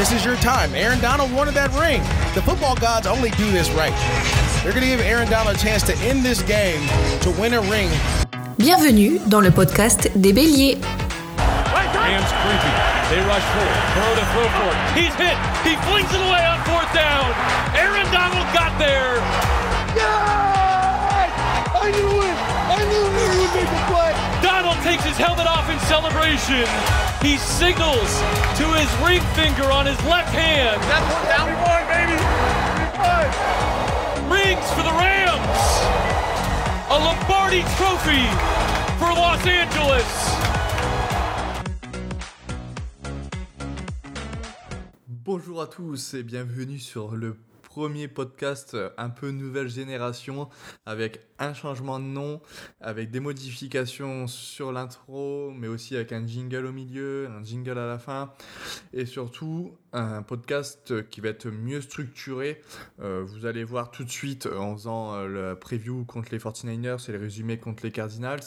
This is your time. Aaron Donald wanted that ring. The football gods only do this right. They're going to give Aaron Donald a chance to end this game to win a ring. Bienvenue dans le podcast des béliers. Rams creepy. They rush forward. Burrow to throw for it. He's hit. He flings it away on fourth down. Aaron Donald got there. Takes his helmet off in celebration. He signals to his ring finger on his left hand. That's one down. We won, baby! We won! Rings for the Rams. A Lombardi trophy for Los Angeles. Bonjour à tous et bienvenue sur le premier podcast un peu nouvelle génération avec un changement de nom, avec des modifications sur l'intro, mais aussi avec un jingle au milieu, un jingle à la fin. Et surtout un podcast qui va être mieux structuré. Euh, vous allez voir tout de suite en faisant euh, le preview contre les 49ers et le résumé contre les Cardinals.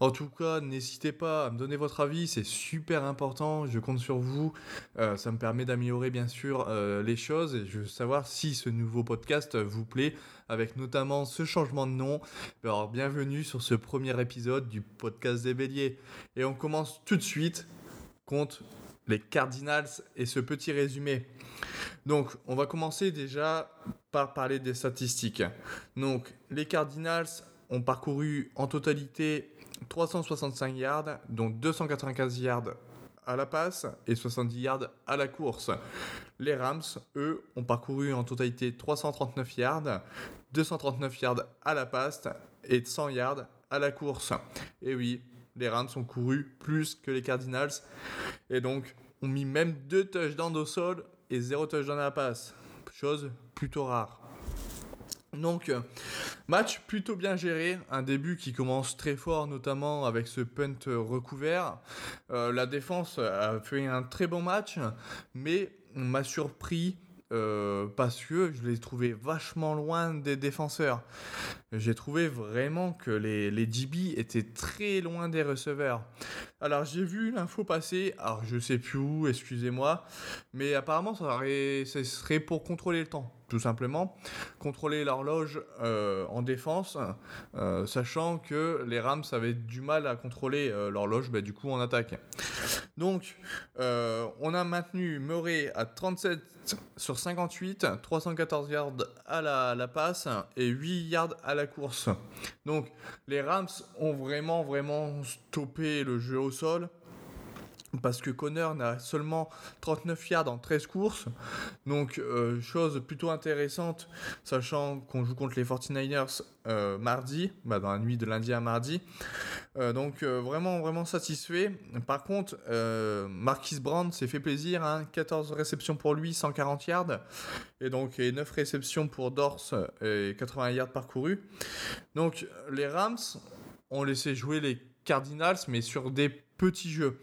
En tout cas, n'hésitez pas à me donner votre avis, c'est super important, je compte sur vous. Euh, ça me permet d'améliorer bien sûr euh, les choses et je veux savoir si ce nouveau podcast vous plaît, avec notamment ce changement de nom. Alors bienvenue sur ce premier épisode du podcast des béliers. Et on commence tout de suite contre les Cardinals et ce petit résumé. Donc on va commencer déjà par parler des statistiques. Donc les Cardinals ont parcouru en totalité 365 yards, dont 295 yards à la passe et 70 yards à la course. Les Rams, eux, ont parcouru en totalité 339 yards, 239 yards à la passe et 100 yards à la course. Et oui, les Rams ont couru plus que les Cardinals et donc ont mis même deux touchdowns au sol et zéro touchdown à la passe. Chose plutôt rare. Donc, euh, match plutôt bien géré, un début qui commence très fort, notamment avec ce punt euh, recouvert. Euh, la défense a fait un très bon match, mais on m'a surpris euh, parce que je l'ai trouvé vachement loin des défenseurs. J'ai trouvé vraiment que les, les DB étaient très loin des receveurs. Alors j'ai vu l'info passer, alors je sais plus où, excusez-moi, mais apparemment ça ce serait pour contrôler le temps, tout simplement. Contrôler l'horloge euh, en défense, euh, sachant que les Rams avaient du mal à contrôler euh, l'horloge, bah, du coup en attaque. Donc, on a maintenu Murray à 37 sur 58, 314 yards à la, la passe et 8 yards à la course. Donc, les Rams ont vraiment, vraiment stoppé le jeu au sol. Parce que Connor n'a seulement 39 yards en 13 courses. Donc, euh, chose plutôt intéressante, sachant qu'on joue contre les 49ers euh, mardi, bah, dans la nuit de lundi à mardi. Euh, donc vraiment vraiment satisfait. Par contre, Marquis Brown s'est fait plaisir, hein, 14 réceptions pour lui, 140 yards, et donc et 9 réceptions pour Dors et 80 yards parcourus. Donc les Rams ont laissé jouer les Cardinals, mais sur des petits jeux.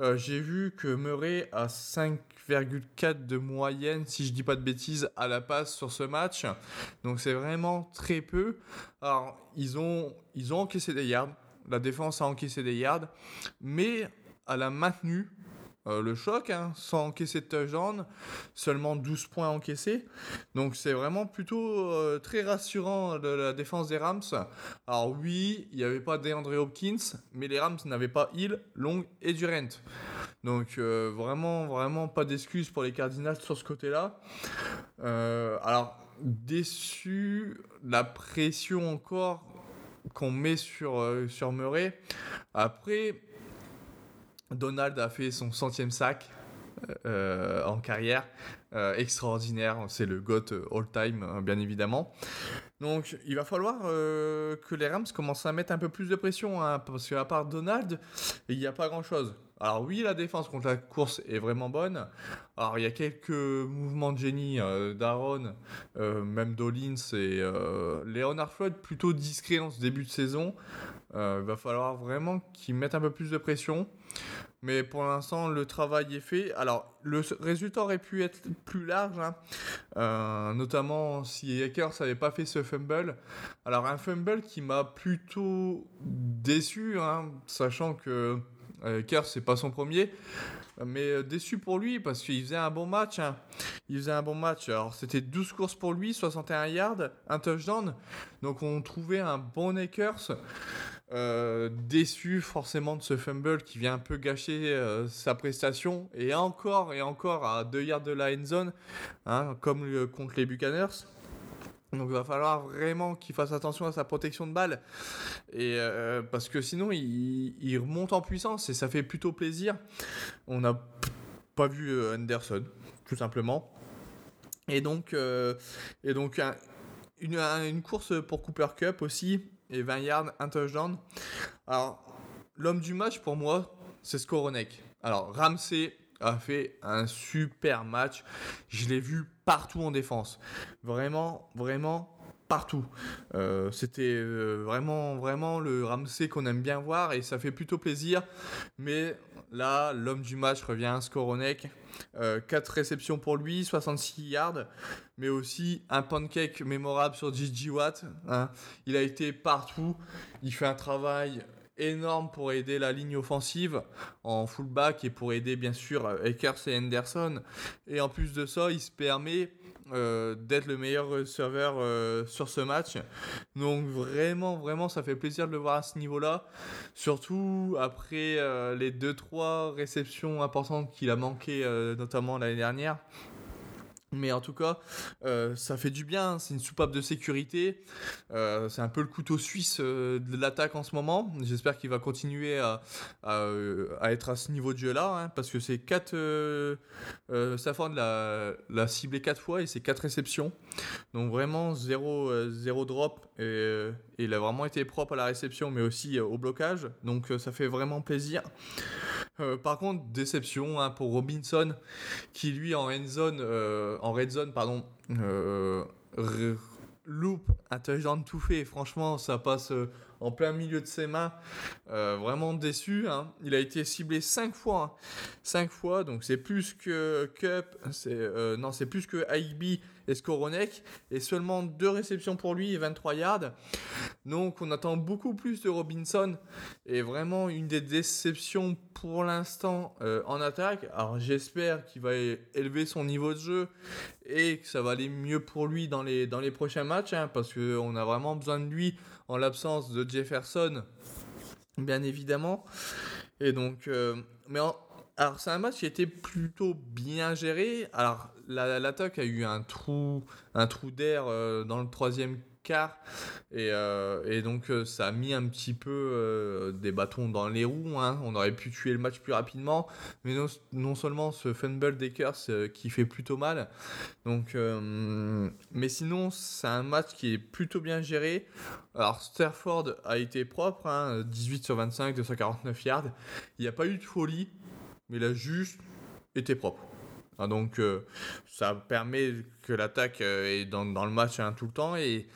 Euh, J'ai vu que Murray a 5,4 de moyenne, si je dis pas de bêtises, à la passe sur ce match. Donc c'est vraiment très peu. Alors ils ont, ils ont encaissé des yards. La défense a encaissé des yards, mais elle a maintenu euh, le choc, hein, sans encaisser de touchdown, seulement 12 points encaissés. Donc c'est vraiment plutôt euh, très rassurant de la défense des Rams. Alors oui, il n'y avait pas DeAndre Hopkins, mais les Rams n'avaient pas Hill, Long et Durant. Donc euh, vraiment, vraiment pas d'excuses pour les Cardinals sur ce côté-là. Alors déçu, la pression encore qu'on met sur, sur Murray. Après, Donald a fait son centième sac euh, en carrière. Euh, extraordinaire, c'est le GOAT all-time, euh, bien évidemment. Donc, il va falloir euh, que les Rams commencent à mettre un peu plus de pression, hein, parce qu'à part Donald, il n'y a pas grand-chose. Alors oui, la défense contre la course est vraiment bonne. Alors il y a quelques mouvements de génie euh, d'Aaron, euh, même Dolins et euh, Leonard Floyd plutôt discret en ce début de saison. Euh, il va falloir vraiment qu'ils mettent un peu plus de pression. Mais pour l'instant, le travail est fait. Alors, le résultat aurait pu être plus large, hein. Euh, notamment si Hackers n'avaient pas fait ce fumble. Alors, un fumble qui m'a plutôt déçu, hein, sachant que Euh, Kerr, c'est pas son premier. Mais euh, déçu pour lui parce qu'il faisait un bon match. hein. Il faisait un bon match. Alors, c'était 12 courses pour lui, 61 yards, un touchdown. Donc, on trouvait un bon Akers. Euh, déçu forcément de ce fumble qui vient un peu gâcher euh, sa prestation. Et encore et encore à 2 yards de la end zone, hein, comme le- contre les Buccaneers. Donc il va falloir vraiment qu'il fasse attention à sa protection de balle. Euh, parce que sinon, il, remonte en puissance et ça fait plutôt plaisir. On n'a pas vu euh, Anderson, tout simplement. Et donc, euh, une course pour Cooper Cup aussi, et 20 yards, un touchdown. Alors, l'homme du match pour moi, c'est Skoronek. Alors, Ramsey a fait un super match. Je l'ai vu partout en défense. Vraiment, vraiment partout. Euh, C'était euh, vraiment, vraiment le Ramsey qu'on aime bien voir et ça fait plutôt plaisir. Mais là, l'homme du match revient à Skoronek. 4 réceptions pour lui, 66 yards, mais aussi un pancake mémorable sur Gigi Watt. hein. Il a été partout. Il fait un travail énorme pour aider la ligne offensive en fullback et pour aider bien sûr Akers et Henderson. Et en plus de ça, il se permet euh, d'être le meilleur serveur euh, sur ce match. Donc vraiment, vraiment, ça fait plaisir de le voir à ce niveau-là. Surtout après euh, les 2-3 réceptions importantes qu'il a manqué, euh, notamment l'année dernière. Mais en tout cas, euh, ça fait du bien, c'est une soupape de sécurité. Euh, c'est un peu le couteau suisse euh, de l'attaque en ce moment. J'espère qu'il va continuer à, être à ce niveau de jeu-là, hein, parce que c'est 4... Euh, euh, Stafford l'a l'a ciblé 4 fois et c'est 4 réceptions. Donc vraiment, zéro, euh, zéro drop. Et, il a vraiment été propre à la réception, mais aussi au blocage. Donc ça fait vraiment plaisir. Euh, par contre, déception hein, pour Robinson, qui lui en euh, red zone, pardon, euh, loupe un touchdown tout fait. Franchement, ça passe euh, en plein milieu de ses mains. Vraiment déçu. hein. Il a été ciblé 5 fois. 5 fois, donc c'est plus que Cup, c'est non, c'est plus que Aibi et Skoronek, et seulement 2 réceptions pour lui et 23 yards. Donc on attend beaucoup plus de Robinson, et vraiment une des déceptions pour l'instant euh, en attaque. Alors j'espère qu'il va élever son niveau de jeu et que ça va aller mieux pour lui dans les, dans les prochains matchs, hein, parce qu'on a vraiment besoin de lui en l'absence de Jefferson, bien évidemment. Et donc, euh, mais en- alors c'est un match qui été plutôt bien géré. Alors la- l'attaque a eu un trou, un trou d'air euh, dans le troisième quart et, euh, et donc euh, ça a mis un petit peu des bâtons dans les roues. hein. On aurait pu tuer le match plus rapidement, mais non, non seulement ce fumble euh, qui fait plutôt mal. Donc, mais sinon c'est un match qui est plutôt bien géré. Alors Stafford a été propre, hein, 18 sur 25, 249 yards. Il n'y a pas eu de folie, mais il a juste été propre. Ah, donc euh, ça permet que l'attaque euh, est dans, dans le match hein, tout le temps et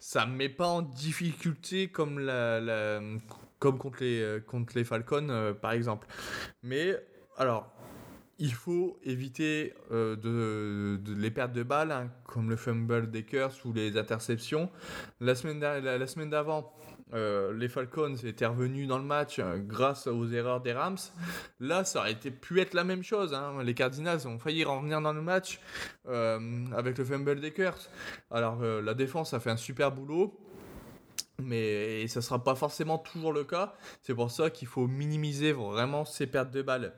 ça ne met pas en difficulté comme, la, la- comme contre, les, euh, contre les Falcons euh, par exemple. Mais alors, il faut éviter euh, de, les pertes de balles, hein, comme le fumble des Curse ou les interceptions. La semaine la- semaine d'avant, euh, les Falcons étaient revenus dans le match euh, grâce aux erreurs des Rams. Là, ça aurait pu être la même chose. hein. Les Cardinals ont failli revenir dans le match avec le fumble des Curse. Alors, la défense a fait un super boulot. Mais ça ne sera pas forcément toujours le cas. C'est pour ça qu'il faut minimiser vraiment ces pertes de balles.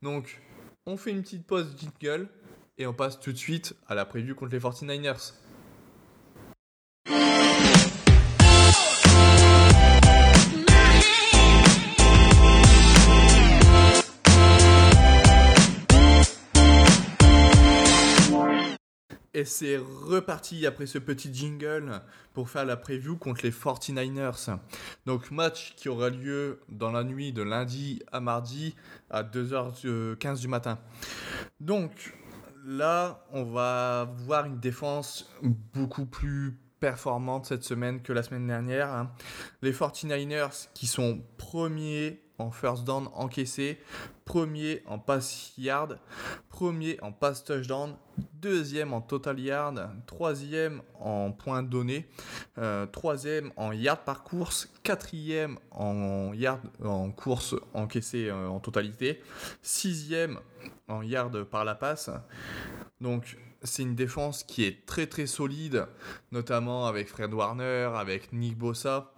Donc, on fait une petite pause jingle et on passe tout de suite à la preview contre les 49ers. C'est reparti après ce petit jingle pour faire la preview contre les 49ers. Donc match qui aura lieu dans la nuit de lundi à mardi à 2h15 du matin. Donc là, on va voir une défense beaucoup plus performante cette semaine que la semaine dernière. hein. Les 49ers qui sont premiers en first down encaissé, premier en pass yard, premier en pass touchdown, deuxième en total yard, troisième en points donnés, euh, troisième en yard par course, quatrième en yard en course encaissée euh, en totalité, sixième en yard par la passe. Donc c'est une défense qui est très très solide, notamment avec Fred Warner, avec Nick Bossa.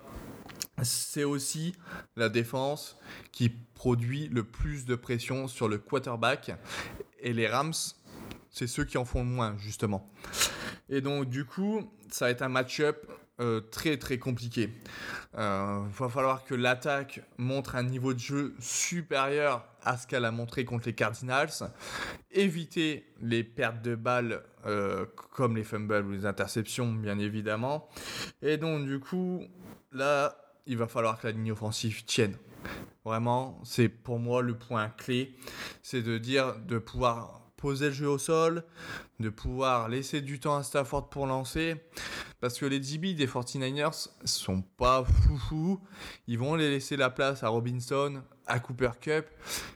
C'est aussi la défense qui produit le plus de pression sur le quarterback. Et les Rams, c'est ceux qui en font le moins, justement. Et donc, du coup, ça va être un match-up euh, très très compliqué. Il euh, va falloir que l'attaque montre un niveau de jeu supérieur à ce qu'elle a montré contre les Cardinals. Éviter les pertes de balles euh, comme les fumbles ou les interceptions, bien évidemment. Et donc, du coup, là, il va falloir que la ligne offensive tienne. Vraiment, c'est pour moi le point clé. C'est de dire, de pouvoir poser le jeu au sol, de pouvoir laisser du temps à Stafford pour lancer. Parce que les DB des 49ers sont pas foufou. Ils vont les laisser la place à Robinson, à Cooper Cup.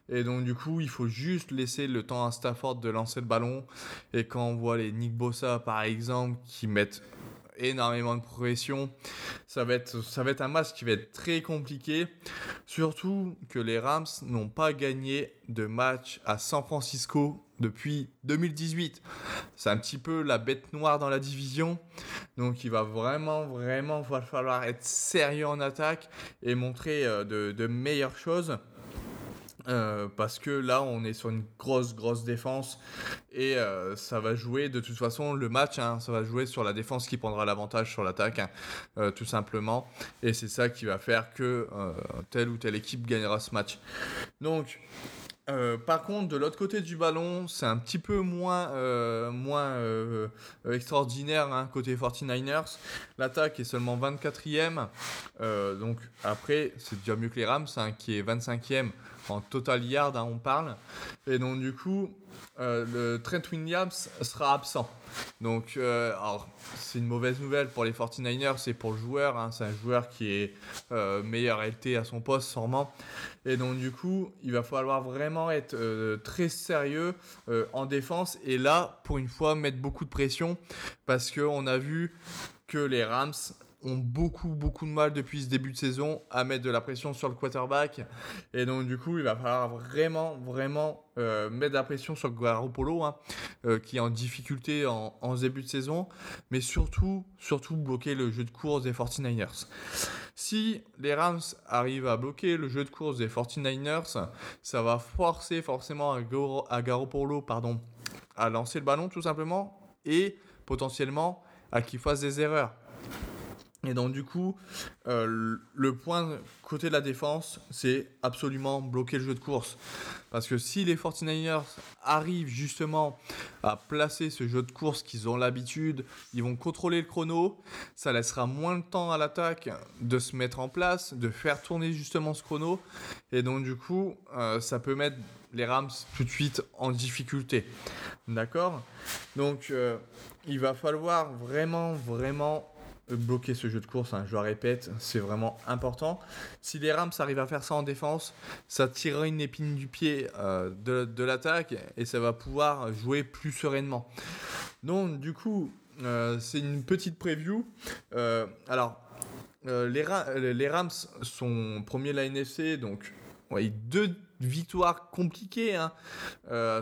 Et donc, du coup, il faut juste laisser le temps à Stafford de lancer le ballon. Et quand on voit les Nick Bossa, par exemple, qui mettent énormément de progression. Ça va, être, ça va être un match qui va être très compliqué. Surtout que les Rams n'ont pas gagné de match à San Francisco depuis 2018. C'est un petit peu la bête noire dans la division. Donc il va vraiment, vraiment falloir être sérieux en attaque et montrer euh, de, de meilleures choses. Euh, parce que là, on est sur une grosse, grosse défense et euh, ça va jouer de toute façon le match. Hein, ça va jouer sur la défense qui prendra l'avantage sur l'attaque, hein, euh, tout simplement. Et c'est ça qui va faire que telle ou telle équipe gagnera ce match. Donc, par contre, de l'autre côté du ballon, c'est un petit peu moins, moins extraordinaire hein, côté 49ers. L'attaque est seulement 24e. donc après, c'est déjà mieux que les Rams, qui est 25e en total yard, hein, on parle. Et donc, du coup, euh, le Trent Williams sera absent. Donc, euh, c'est une mauvaise nouvelle pour les 49ers, c'est pour le joueur. Hein. c'est un joueur qui est euh, meilleur LT à son poste, sûrement. Et donc, du coup, il va falloir vraiment être très sérieux en défense. Et là, pour une fois, mettre beaucoup de pression. Parce qu'on a vu que les Rams ont beaucoup, beaucoup de mal depuis ce début de saison à mettre de la pression sur le quarterback. Et donc, du coup, il va falloir vraiment, vraiment euh, mettre de la pression sur Garoppolo, hein, euh, qui est en difficulté en, début de saison. Mais surtout, surtout bloquer le jeu de course des 49ers. Si les Rams arrivent à bloquer le jeu de course des 49ers, ça va forcer forcément à, à Garoppolo pardon, à lancer le ballon tout simplement et potentiellement à qu'il fasse des erreurs. Et donc du coup, euh, le point côté de la défense, c'est absolument bloquer le jeu de course. Parce que si les 49ers arrivent justement à placer ce jeu de course qu'ils ont l'habitude, ils vont contrôler le chrono, ça laissera moins de temps à l'attaque de se mettre en place, de faire tourner justement ce chrono. Et donc du coup, euh, ça peut mettre les Rams tout de suite en difficulté. D'accord? Donc euh, il va falloir vraiment, vraiment bloquer ce jeu de course, hein, je le répète, c'est vraiment important. Si les Rams arrivent à faire ça en défense, ça tirera une épine du pied euh, de, l'attaque et ça va pouvoir jouer plus sereinement. Donc du coup, euh, c'est une petite preview. Euh, alors, les, Rams sont premiers de la NFC, donc deux victoires compliquées. Hein.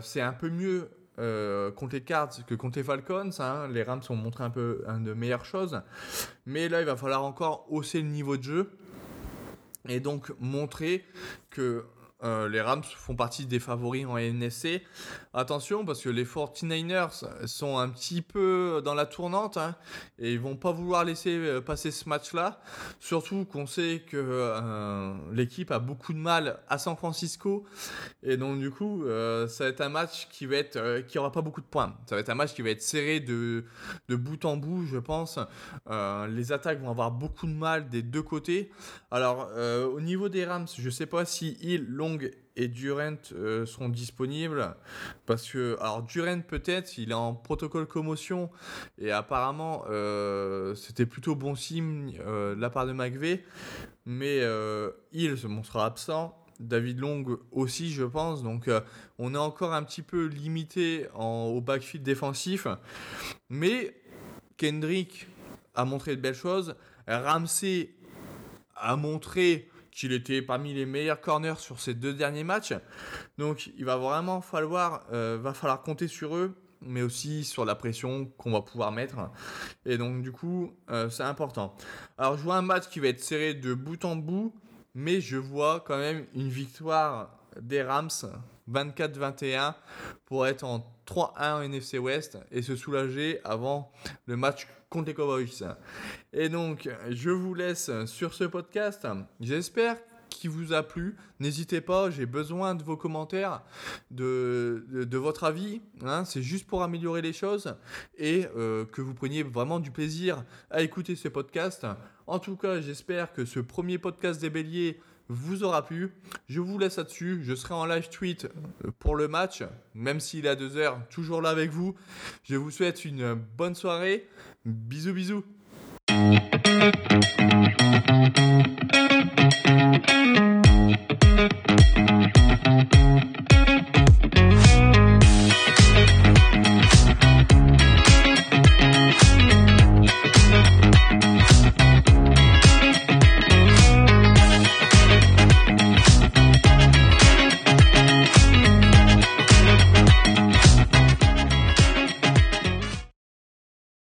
c'est un peu mieux euh, contre les Cards que contre les Falcons. Hein. Les Rams ont montré un peu de meilleures choses. Mais là, il va falloir encore hausser le niveau de jeu et donc montrer que euh, les Rams font partie des favoris en NFC. Attention parce que les 49ers sont un petit peu dans la tournante hein, et ils vont pas vouloir laisser euh, passer ce match-là. Surtout qu'on sait que euh, l'équipe a beaucoup de mal à San Francisco et donc du coup ça va être un match qui va être qui aura pas beaucoup de points. Ça va être un match qui va être serré de, de bout en bout, je pense. les attaques vont avoir beaucoup de mal des deux côtés. Alors au niveau des Rams, je sais pas si ils l'ont et Durant euh, seront disponibles parce que alors Durant peut-être il est en protocole commotion et apparemment euh, c'était plutôt bon signe euh, de la part de McVeigh mais il se montrera absent David Long aussi, je pense. Donc, on est encore un petit peu limité au backfield défensif. Mais Kendrick a montré de belles choses. Ramsey a montré qu'il était parmi les meilleurs corners sur ces deux derniers matchs. Donc, il va vraiment falloir, euh, falloir compter sur eux mais aussi sur la pression qu'on va pouvoir mettre. Et donc, du coup, euh, c'est important. Alors, je vois un match qui va être serré de bout en bout, mais je vois quand même une victoire des Rams 24-21 pour être en 3-1 en NFC West et se soulager avant le match contre les Cowboys. Et donc, je vous laisse sur ce podcast. J'espère qui vous a plu. N'hésitez pas, j'ai besoin de vos commentaires, de, de, votre avis. Hein. c'est juste pour améliorer les choses et euh, que vous preniez vraiment du plaisir à écouter ce podcast. En tout cas, j'espère que ce premier podcast des béliers vous aura plu. Je vous laisse là-dessus. Je serai en live tweet euh, pour le match, même s'il est à 2h, toujours là avec vous. Je vous souhaite une bonne soirée. Bisous, bisous.